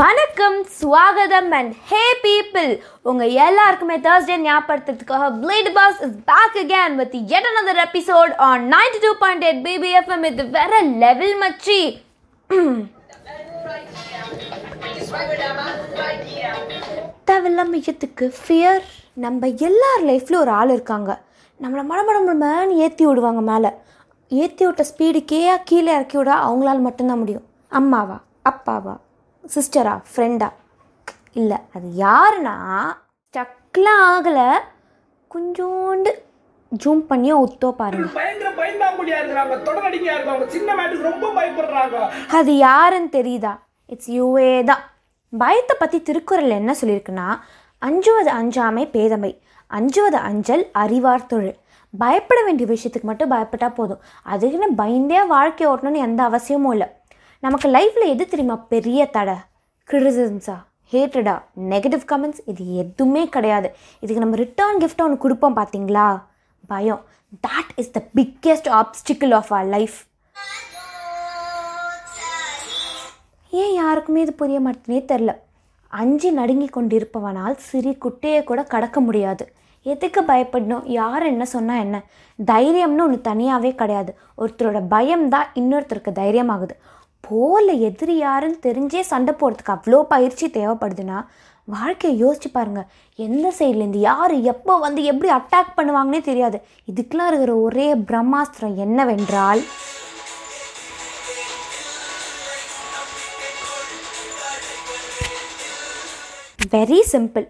வணக்கம் ஸ்வாகதம் and hey people உங்கள் எல்லாருக்குமே Thursday ஞாபகத்துக்காக Blade Boss is back again with Ed another episode on 92.8 two point eight BBFM இது வேற level மச்சி. தேவையில்லாம மையத்துக்கு ஃபியர் நம்ம எல்லார் லைஃப்லையும் ஒரு ஆள் இருக்காங்க. நம்மளை மடமடமடன்னு ஏற்றி விடுவாங்க மேலே. ஏற்றி விட்ட ஸ்பீடுக்கே கீழே இறக்கி விட அவங்களால மட்டும்தான் முடியும். அம்மாவா அப்பாவா? சிஸ்டரா ஃப்ரெண்டா இல்லை அது யாருன்னா ஸ்டக்லாம் ஆகலை. கொஞ்சோண்டு ஜூம் பண்ணியோ உத்தோ பாருங்க. அது யாருன்னு தெரியுதா? இட்ஸ் யூவே தான். பயத்தை பற்றி திருக்குறள் என்ன சொல்லியிருக்குன்னா அஞ்சுவது அஞ்சாமை பேதமை அஞ்சுவது அஞ்சல் அறிவார் தொழில் பயப்பட வேண்டிய விஷயத்துக்கு மட்டும் பயப்பட்டா போதும். அதுக்குன்னு பயந்தே வாழ்க்கை ஓட்டணும்னு எந்த அவசியமும் இல்லை. நமக்கு லைஃப்பில் எது தெரியுமா? பெரிய தடை கிரிட்டிசிசம்ஸா ஹேட்டடா நெகட்டிவ் கமெண்ட்ஸ் இது எதுவுமே கிடையாது. இதுக்கு நம்ம ரிட்டர்ன் கிஃப்ட் ஒன்று கொடுப்போம் பார்த்தீங்களா பயம். That is the biggest obstacle of our life ஏன் யாருக்குமே இது புரிய மாட்டேனே தெரில அஞ்சு நடுங்கி கொண்டிருப்பவனால் சிறி குட்டையை கூட கடக்க முடியாது. எதுக்கு பயப்படணும்? யார் என்ன சொன்னால் என்ன? தைரியம்னு ஒன்று தனியாகவே கிடையாது. ஒருத்தரோட பயம் தான் இன்னொருத்தருக்கு தைரியமாகுது. போரில் எதிரி யாருன்னு தெரிஞ்சே சண்டை போடுறதுக்கு அவ்வளோ பயிற்சி தேவைப்படுதுன்னா வாழ்க்கையை யோசிச்சு பாருங்கள் எந்த சைட்லேருந்து யார் எப்போ வந்து எப்படி அட்டாக் பண்ணுவாங்கன்னே தெரியாது. இதுக்கெலாம் இருக்கிற ஒரே பிரம்மாஸ்திரம் என்னவென்றால் வெரி சிம்பிள்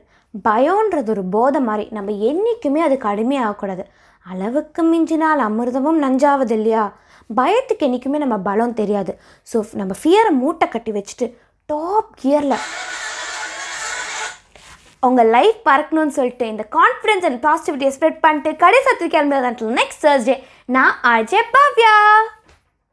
பயம்ன்றது ஒரு போதை மாதிரி. நம்ம என்றைக்குமே அதுக்கு அடிமையாகக்கூடாது அளவுக்கு மிஞ்சினால் அமிர்தமும் நஞ்சாவது இல்லையா பயத்துக்கு என்றைக்குமே நம்ம பலம் தெரியாது. ஸோ நம்ம ஃபியரை மூட்டை கட்டி வச்சுட்டு டாப் கியரில் உங்கள் லைஃப் பறக்கணும்னு சொல்லிட்டு இந்த கான்ஃபிடன்ஸ் அண்ட் பாசிட்டிவிட்டியை ஸ்ப்ரெட் பண்ணிட்டு கடைசி கிளம்புறது நெக்ஸ்ட் தேர்ஸ்டே நான் அஜய் பவ்யா.